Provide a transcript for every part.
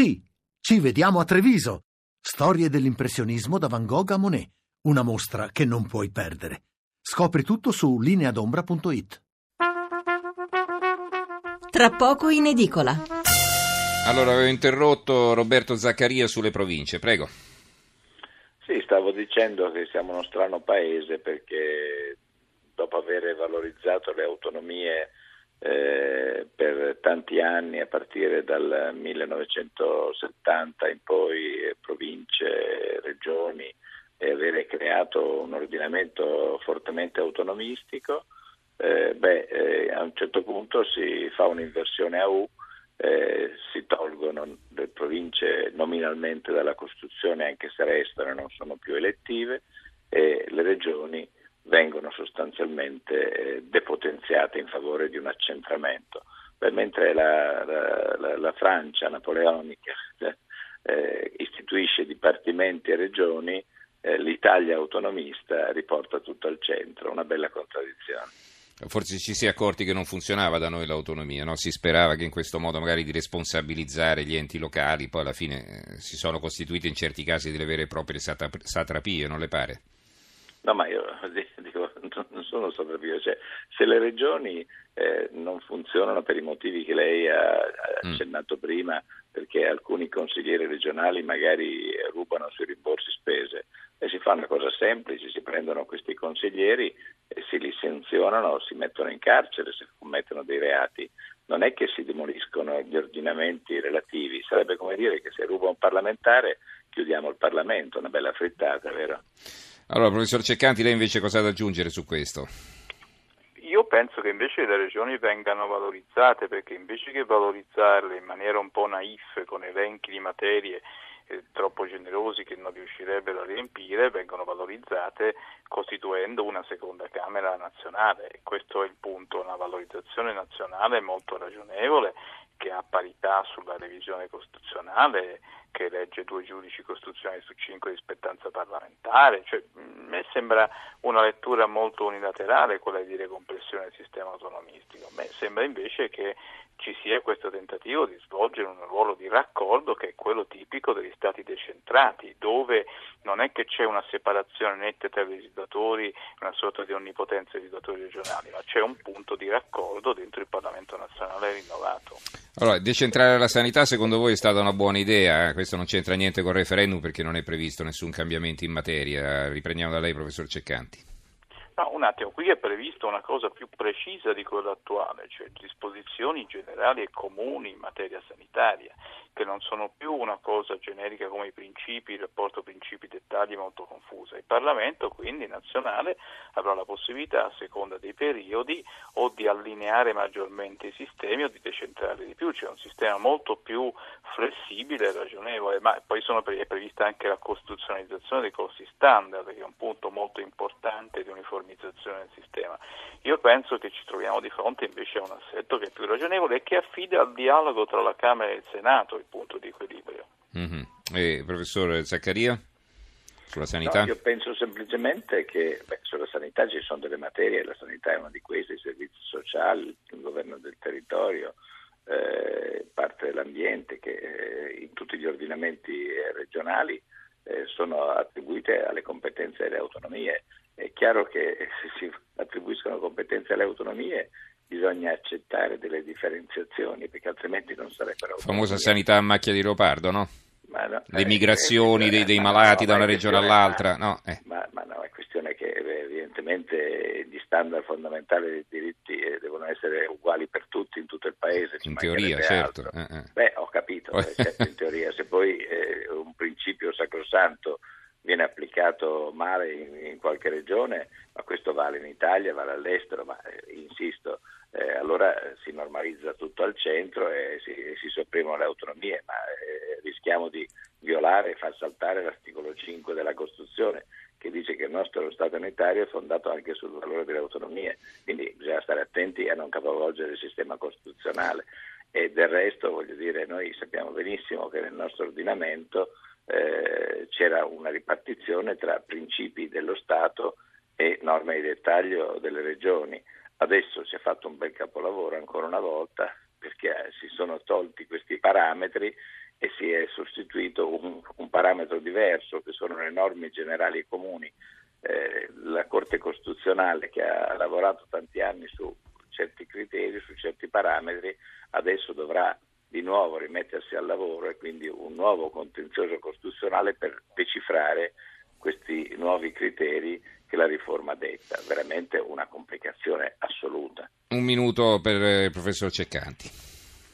Sì, ci vediamo a Treviso. Storie dell'impressionismo da Van Gogh a Monet. Una mostra che non puoi perdere. Scopri tutto su lineadombra.it. Tra poco in edicola. Allora, avevo interrotto Roberto Zaccaria sulle province, prego. Sì, stavo dicendo che siamo uno strano paese perché dopo aver valorizzato le autonomie eh, per tanti anni, a partire dal 1970 in poi, province, regioni, e avere creato un ordinamento fortemente autonomistico, eh, beh, eh, a un certo punto si fa un'inversione a U, eh, si tolgono le province nominalmente dalla Costituzione, anche se restano e non sono più elettive, e le regioni vengono sostanzialmente eh, depotenziate in favore di un accentramento. Beh, mentre la, la, la, Francia napoleonica eh, istituisce dipartimenti e regioni, eh, l'Italia autonomista riporta tutto al centro, una bella contraddizione. Forse ci si è accorti che non funzionava da noi l'autonomia, no? si sperava che in questo modo magari di responsabilizzare gli enti locali, poi alla fine eh, si sono costituite in certi casi delle vere e proprie satrapie, non le pare? No, ma io sono sopravvivo, cioè, se le regioni eh, non funzionano per i motivi che lei ha, mm. accennato mm. prima, perché alcuni consiglieri regionali magari rubano sui rimborsi spese, e si fa una cosa semplice, si prendono questi consiglieri e si licenzionano, si mettono in carcere se commettono dei reati. Non è che si demoliscono gli ordinamenti relativi, sarebbe come dire che se ruba un parlamentare chiudiamo il Parlamento, una bella frittata, vero? Allora, professor Ceccanti, lei invece cosa ha da aggiungere su questo? Io penso che invece le regioni vengano valorizzate perché invece che valorizzarle in maniera un po' naif con elenchi di materie eh, troppo generosi che non riuscirebbero a riempire, vengono valorizzate costituendo una seconda Camera nazionale. Questo è il punto, una valorizzazione nazionale molto ragionevole parità sulla revisione costituzionale che elegge due giudici costituzionali su cinque di spettanza parlamentare, cioè, a me sembra una lettura molto unilaterale quella di dire del sistema autonomistico, a me sembra invece che ci sia questo tentativo di svolgere un ruolo di raccordo che è quello tipico degli stati decentrati, dove non è che c'è una separazione netta tra i legislatori, una sorta di onnipotenza dei legislatori regionali, ma c'è un punto di raccordo dentro il Parlamento nazionale rinnovato. Allora, decentrare la sanità secondo voi è stata una buona idea? Eh? Questo non c'entra niente con il referendum perché non è previsto nessun cambiamento in materia. Riprendiamo da lei, professor Ceccanti. No, un attimo, qui è prevista una cosa più precisa di quella attuale, cioè disposizioni generali e comuni in materia sanitaria, che non sono più una cosa generica come i principi, il rapporto principi-dettagli molto confusa. Il Parlamento quindi nazionale avrà la possibilità, a seconda dei periodi, o di allineare maggiormente i sistemi o di decentrarli di più, cioè un sistema molto più flessibile e ragionevole, ma poi pre- è prevista anche la costituzionalizzazione dei costi standard, che è un punto molto importante di uniformizzazione del sistema. Io penso che ci troviamo di fronte invece a un assetto che è più ragionevole e che affida al dialogo tra la Camera e il Senato punto di equilibrio. Mm-hmm. E, professor Zaccaria? Sulla sanità? No, io penso semplicemente che beh, sulla sanità ci sono delle materie, la sanità è una di queste, i servizi sociali, il governo del territorio, eh, parte dell'ambiente che eh, in tutti gli ordinamenti eh, regionali eh, sono attribuite alle competenze delle autonomie. È chiaro che se si attribuiscono competenze alle autonomie bisogna accettare delle differenziazioni perché altrimenti non sarebbero... Famosa sanità a macchia di leopardo, no? No, le migrazioni eh, dei, dei, malati no, da una regione all'altra. No, eh. ma, ma, no, è questione che evidentemente gli standard fondamentali dei diritti eh, devono essere uguali per tutti in tutto il paese. In teoria, certo. Eh, eh. Beh, ho capito, certo, in teoria. Se poi eh, un principio sacrosanto viene applicato male in, in, qualche regione, ma questo vale in Italia, vale all'estero, ma insisto, eh, allora si normalizza tutto al centro e si, si sopprimono le autonomie, ma eh, rischiamo di violare e far saltare l'articolo 5 della Costituzione che dice che il nostro Stato unitario è fondato anche sul valore delle autonomie, quindi bisogna stare attenti a non capovolgere il sistema costituzionale. E del resto voglio dire noi sappiamo benissimo che nel nostro ordinamento eh, c'era una ripartizione tra principi dello Stato e norme di dettaglio delle regioni. Adesso si è fatto un bel capolavoro ancora una volta perché si sono tolti questi parametri e si è diverso, che sono le norme generali e comuni. Eh, la Corte Costituzionale che ha lavorato tanti anni su certi criteri, su certi parametri, adesso dovrà di nuovo rimettersi al lavoro e quindi un nuovo contenzioso costituzionale per decifrare questi nuovi criteri che la riforma detta. Veramente una complicazione assoluta. Un minuto per eh, il professor Ceccanti.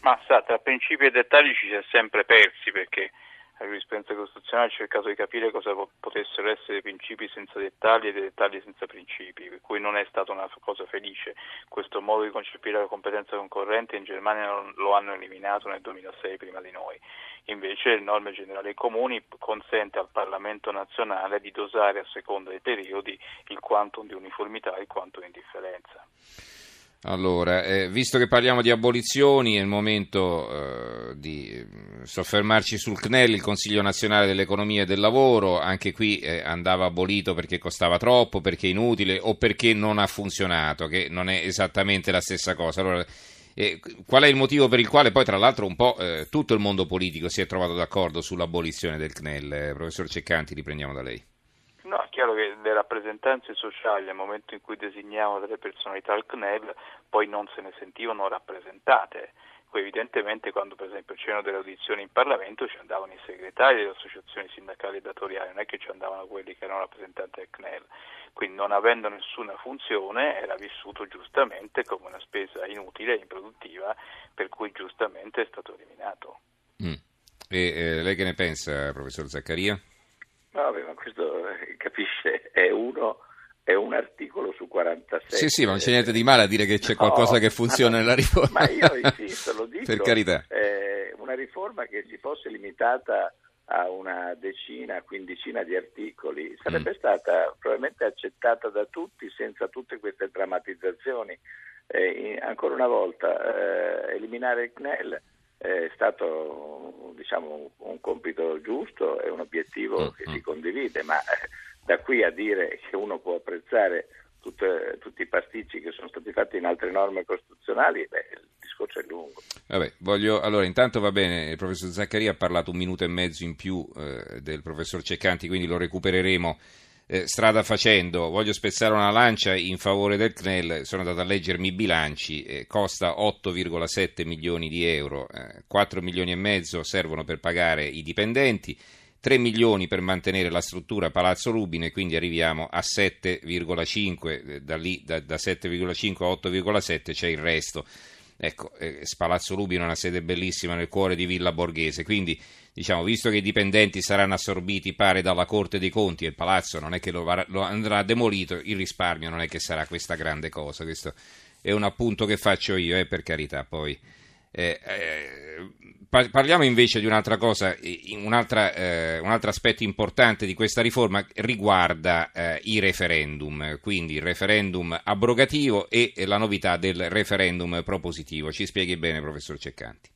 Ma sa, tra principi e dettagli ci si è sempre persi perché la giurisprudenza costituzionale ha cercato di capire cosa potessero essere principi senza dettagli e dei dettagli senza principi, per cui non è stata una cosa felice. Questo modo di concepire la competenza concorrente in Germania lo hanno eliminato nel 2006 prima di noi. Invece le norme generali comuni consente al Parlamento nazionale di dosare a seconda dei periodi il quantum di uniformità e il quantum di differenza. Allora, eh, visto che parliamo di abolizioni, è il momento eh, di soffermarci sul CNEL, il Consiglio nazionale dell'economia e del lavoro. Anche qui eh, andava abolito perché costava troppo, perché è inutile o perché non ha funzionato, che non è esattamente la stessa cosa. Allora, eh, qual è il motivo per il quale poi, tra l'altro, un po' eh, tutto il mondo politico si è trovato d'accordo sull'abolizione del CNEL? Eh, professor Ceccanti, riprendiamo da lei rappresentanze sociali al momento in cui designavano delle personalità al CNEL poi non se ne sentivano rappresentate. Evidentemente quando per esempio c'erano delle audizioni in Parlamento ci andavano i segretari delle associazioni sindacali e datoriali, non è che ci andavano quelli che erano rappresentanti del CNEL. Quindi non avendo nessuna funzione era vissuto giustamente come una spesa inutile e improduttiva per cui giustamente è stato eliminato. Mm. E eh, lei che ne pensa, professor Zaccaria? Vabbè, ma questo eh, capisce, è uno è un articolo su 47. Sì, sì, ma non c'è niente di male a dire che c'è qualcosa no, che funziona nella riforma. Ma io insisto, lo dico. per carità. Eh, una riforma che si fosse limitata a una decina, quindicina di articoli sarebbe mm. stata probabilmente accettata da tutti senza tutte queste drammatizzazioni. Eh, ancora una volta, eh, eliminare il CNEL è stato diciamo, un compito giusto e un obiettivo mm, che si mm. condivide, ma eh, da qui a dire che uno può apprezzare tutte, tutti i pasticci che sono stati fatti in altre norme costituzionali, beh, il discorso è lungo. Vabbè, voglio, allora, intanto va bene, il professor Zaccaria ha parlato un minuto e mezzo in più eh, del professor Ceccanti, quindi lo recupereremo eh, strada facendo, voglio spezzare una lancia in favore del CNEL, sono andato a leggermi i bilanci, eh, costa 8,7 milioni di euro, eh, 4 milioni e mezzo servono per pagare i dipendenti, 3 milioni per mantenere la struttura Palazzo Rubine, quindi arriviamo a 7,5, eh, da, lì, da, da 7,5 a 8,7 c'è il resto. Ecco, eh, Palazzo Rubino è una sede bellissima nel cuore di Villa Borghese, quindi diciamo, visto che i dipendenti saranno assorbiti pare dalla Corte dei Conti e il palazzo non è che lo, lo andrà demolito, il risparmio non è che sarà questa grande cosa, questo è un appunto che faccio io, eh, per carità, poi... Eh, eh, parliamo invece di un'altra cosa, un'altra, eh, un altro aspetto importante di questa riforma riguarda eh, i referendum, quindi il referendum abrogativo e la novità del referendum propositivo. Ci spieghi bene, professor Ceccanti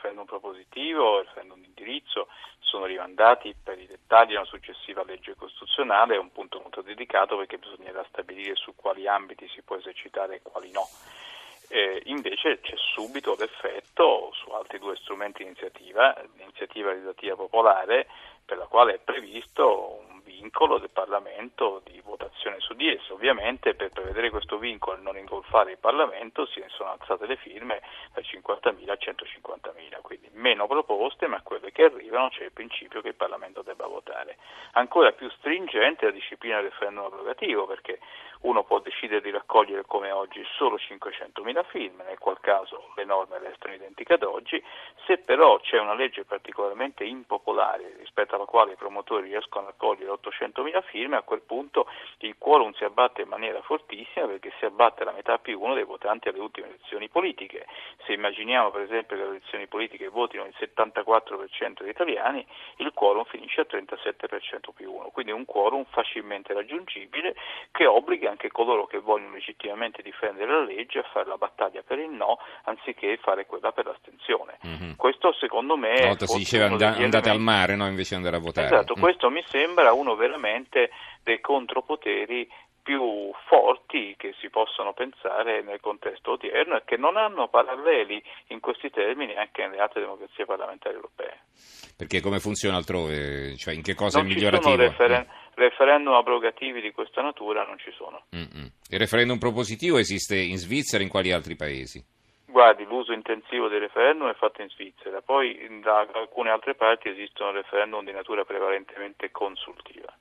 referendum propositivo e il referendum di indirizzo sono rimandati per i dettagli a una successiva legge costituzionale, è un punto molto dedicato perché bisognerà stabilire su quali ambiti si può esercitare e quali no. Eh, invece c'è subito l'effetto su altri due strumenti di iniziativa, l'iniziativa legislativa popolare per la quale è previsto un vincolo del Parlamento di votazione su di esso. Ovviamente per prevedere questo vincolo e non ingolfare il Parlamento si sono alzate le firme da 50.000 a 150.000, quindi meno proposte, ma quelle che arrivano c'è il principio che il Parlamento debba votare. Ancora più stringente la disciplina del referendum abrogativo, perché uno può decidere di raccogliere come oggi solo 500.000 firme, nel qual caso le norme restano identiche ad oggi, se però c'è una legge particolarmente impopolare rispetto alla quale i promotori riescono a raccogliere 800.000 firme, a quel punto il quorum si abbatte in maniera fortissima perché si abbatte la metà più uno dei votanti alle ultime elezioni politiche. Se immaginiamo per esempio che le elezioni politiche votino il 74% degli italiani, il quorum finisce al 37% più uno, quindi un quorum facilmente raggiungibile che obbliga anche coloro che vogliono legittimamente difendere la legge a fare la battaglia per il no anziché fare quella per l'astensione. Mm-hmm. Questo secondo me... Una volta si diceva and- andate al mare, no? invece andare a votare. Esatto, mm. questo mi sembra uno veramente dei contropoteri più forti che si possono pensare nel contesto odierno e che non hanno paralleli in questi termini anche nelle altre democrazie parlamentari europee. Perché come funziona altrove? Cioè in che cosa non è migliorativo? Non ci sono referen- referendum abrogativi di questa natura, non ci sono. Mm-mm. Il referendum propositivo esiste in Svizzera e in quali altri paesi? Guardi, l'uso intensivo dei referendum è fatto in Svizzera, poi da alcune altre parti esistono referendum di natura prevalentemente consultiva.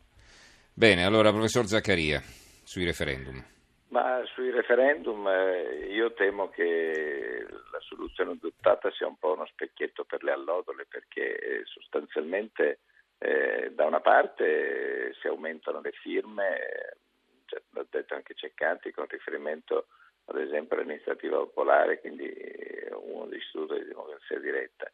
Bene, allora professor Zaccaria, sui referendum. Ma sui referendum eh, io temo che la soluzione adottata sia un po' uno specchietto per le allodole perché eh, sostanzialmente eh, da una parte si aumentano le firme, cioè, l'ha detto anche Ceccanti con riferimento ad esempio all'iniziativa popolare, quindi eh, uno degli istituti di democrazia diretta.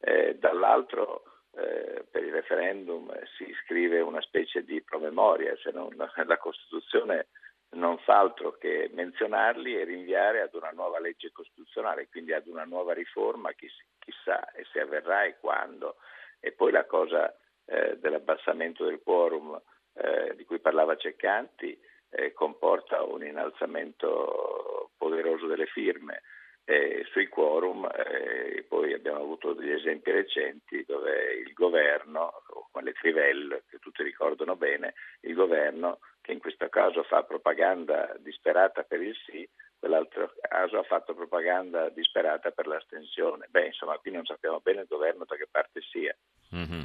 Eh, dall'altro eh, per il referendum si scrive una specie di promemoria, cioè non, la Costituzione non fa altro che menzionarli e rinviare ad una nuova legge costituzionale, quindi ad una nuova riforma, chiss- chissà e se avverrà e quando. E poi la cosa eh, dell'abbassamento del quorum eh, di cui parlava Ceccanti eh, comporta un innalzamento poderoso delle firme. Eh, sui quorum eh, poi abbiamo avuto degli esempi recenti dove il governo, come le trivelle che tutti ricordano bene, il governo che in questo caso fa propaganda disperata per il sì, quell'altro caso ha fatto propaganda disperata per l'astensione. Beh, insomma, qui non sappiamo bene il governo da che parte sia. Mm-hmm.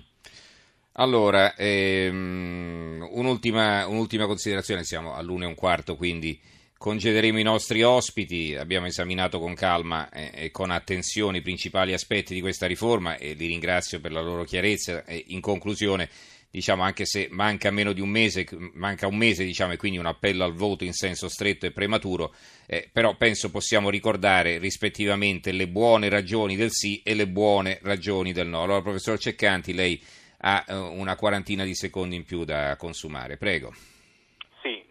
Allora, ehm, un'ultima, un'ultima considerazione, siamo all'una e un quarto, quindi concederemo i nostri ospiti, abbiamo esaminato con calma e con attenzione i principali aspetti di questa riforma e li ringrazio per la loro chiarezza e in conclusione diciamo anche se manca meno di un mese, manca un mese diciamo, e quindi un appello al voto in senso stretto e prematuro, eh, però penso possiamo ricordare rispettivamente le buone ragioni del sì e le buone ragioni del no. Allora professor Ceccanti lei ha eh, una quarantina di secondi in più da consumare, prego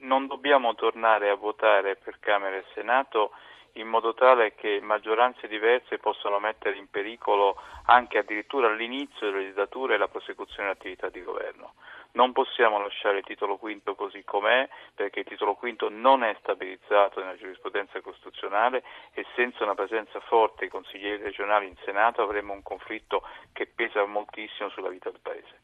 non dobbiamo tornare a votare per Camera e Senato in modo tale che maggioranze diverse possano mettere in pericolo anche addirittura all'inizio della legislatura e la prosecuzione dell'attività di governo. Non possiamo lasciare il titolo quinto così com'è perché il titolo quinto non è stabilizzato nella giurisprudenza costituzionale e senza una presenza forte dei consiglieri regionali in Senato avremo un conflitto che pesa moltissimo sulla vita del Paese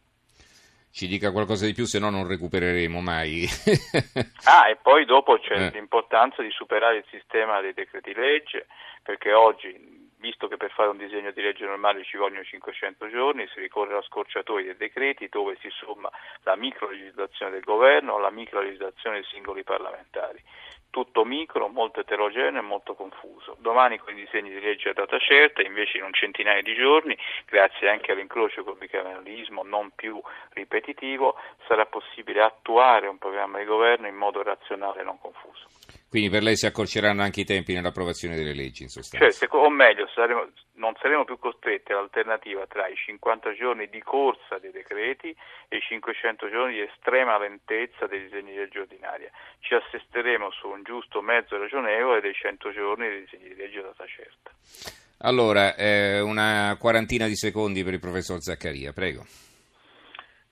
ci dica qualcosa di più, se no non recupereremo mai. ah, e poi dopo c'è eh. l'importanza di superare il sistema dei decreti legge, perché oggi, visto che per fare un disegno di legge normale ci vogliono 500 giorni, si ricorre alla scorciatoia dei decreti dove si somma la micro legislazione del governo alla micro legislazione dei singoli parlamentari tutto micro, molto eterogeneo e molto confuso. Domani con i disegni di legge a data certa, invece in un centinaio di giorni, grazie anche all'incrocio col bicameralismo non più ripetitivo, sarà possibile attuare un programma di governo in modo razionale e non confuso. Quindi per lei si accorceranno anche i tempi nell'approvazione delle leggi, in sostanza? Cioè, o meglio, saremo, non saremo più costretti all'alternativa tra i 50 giorni di corsa dei decreti e i 500 giorni di estrema lentezza dei disegni di legge ordinaria. Ci assisteremo su un giusto mezzo ragionevole dei 100 giorni dei disegni di legge data certa. Allora, eh, una quarantina di secondi per il professor Zaccaria, prego.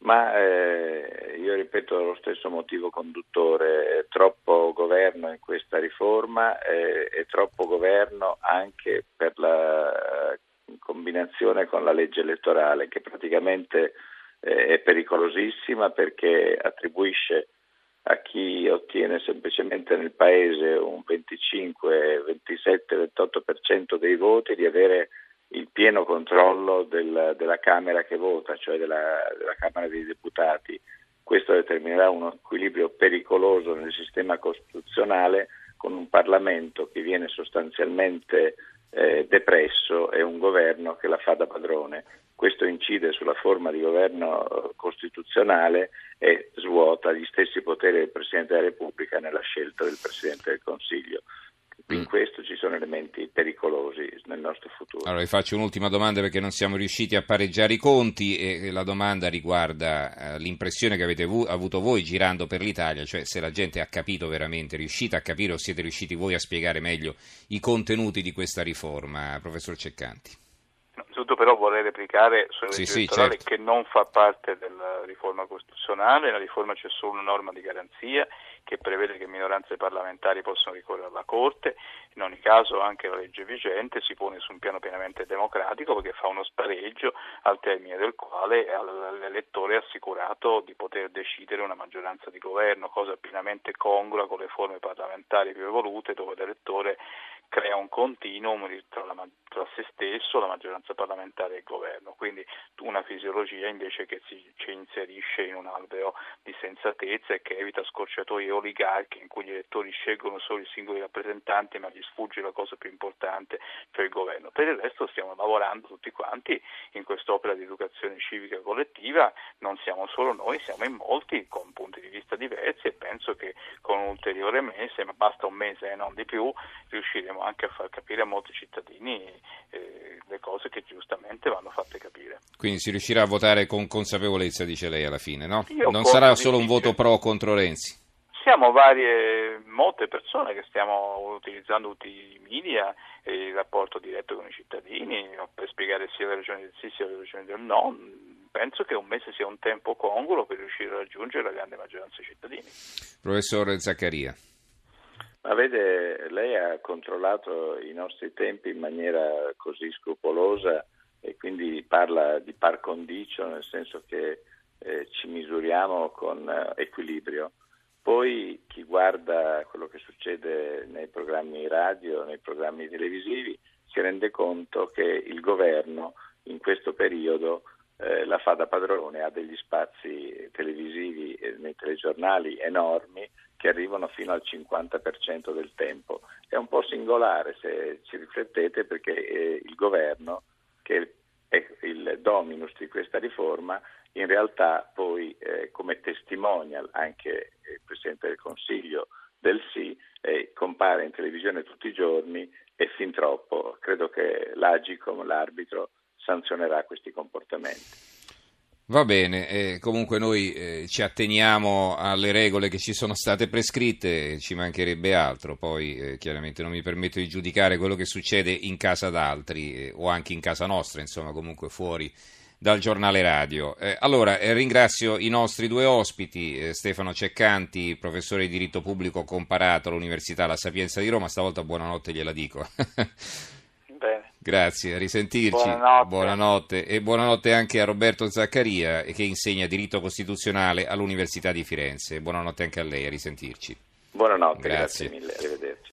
Ma eh, io ripeto lo stesso motivo conduttore, troppo governo in questa riforma eh, e troppo governo anche per la combinazione con la legge elettorale che praticamente eh, è pericolosissima perché attribuisce a chi ottiene semplicemente nel paese un 25, 27, 28% dei voti di avere il pieno controllo del, della Camera che vota, cioè della, della, Camera dei Deputati. Questo determinerà un equilibrio pericoloso nel sistema costituzionale con un Parlamento che viene sostanzialmente eh, depresso e un governo che la fa da padrone. Questo incide sulla forma di governo costituzionale e svuota gli stessi poteri del Presidente della Repubblica nella scelta del Presidente del Consiglio. In mm. questo ci sono elementi pericolosi nel nostro futuro. Allora vi faccio un'ultima domanda perché non siamo riusciti a pareggiare i conti e la domanda riguarda eh, l'impressione che avete vu- avuto voi girando per l'Italia, cioè se la gente ha capito veramente, è riuscita a capire o siete riusciti voi a spiegare meglio i contenuti di questa riforma, professor Ceccanti. Innanzitutto però vorrei replicare sulla legge sì, sì, certo. che non fa parte della riforma costituzionale, nella riforma c'è solo una norma di garanzia che prevede che minoranze parlamentari possono ricorrere alla Corte, in ogni caso anche la legge vigente si pone su un piano pienamente democratico perché fa uno spareggio al termine del quale l'elettore è assicurato di poter decidere una maggioranza di governo, cosa pienamente congrua con le forme parlamentari più evolute dove l'elettore crea un continuum tra, la, tra, se stesso, la maggioranza parlamentare e il governo, quindi una fisiologia invece che si inserisce in un alveo di sensatezza e che evita scorciatoie oligarchi in cui gli elettori scelgono solo i singoli rappresentanti ma gli sfugge la cosa più importante, cioè il governo. Per il resto stiamo lavorando tutti quanti in quest'opera di educazione civica collettiva, non siamo solo noi, siamo in molti con punti di vista diversi e penso che con un ulteriore mese, ma basta un mese e non di più, riusciremo riusciremo anche a far capire a molti cittadini eh, le cose che giustamente vanno fatte capire. Quindi si riuscirà a votare con consapevolezza, dice lei alla fine, no? Io non sarà solo un voto pro o contro Renzi. Siamo varie, molte persone che stiamo utilizzando tutti i media e il rapporto diretto con i cittadini per spiegare sia le ragioni del sì sia le ragioni del no. Penso che un mese sia un tempo congruo per riuscire a raggiungere la grande maggioranza dei cittadini. Professor Zaccaria. Ma vede, lei ha controllato i nostri tempi in maniera così scrupolosa e quindi parla di par condicio, nel senso che eh, ci misuriamo con eh, equilibrio. Poi chi guarda quello che succede nei programmi radio, nei programmi televisivi, si rende conto che il governo in questo periodo eh, la fa da padrone, ha degli spazi televisivi e nei telegiornali enormi che arrivano fino al 50% del tempo. È un po' singolare se ci riflettete perché eh, il governo, che è il dominus di questa riforma, in realtà poi eh, come testimonial anche il Presidente del Consiglio del sì eh, compare in televisione tutti i giorni e fin troppo credo che l'Agicom, l'arbitro, sanzionerà questi comportamenti. Va bene, eh, comunque noi eh, ci atteniamo alle regole che ci sono state prescritte, ci mancherebbe altro, poi eh, chiaramente non mi permetto di giudicare quello che succede in casa d'altri eh, o anche in casa nostra, insomma comunque fuori dal giornale radio. Eh, allora eh, ringrazio i nostri due ospiti, Stefano Ceccanti, professore di diritto pubblico comparato all'Università La Sapienza di Roma, stavolta buonanotte gliela dico. Grazie, a risentirci. Buonanotte. buonanotte. E buonanotte anche a Roberto Zaccaria che insegna diritto costituzionale all'Università di Firenze. Buonanotte anche a lei, a risentirci. Buonanotte, grazie, grazie mille, arrivederci.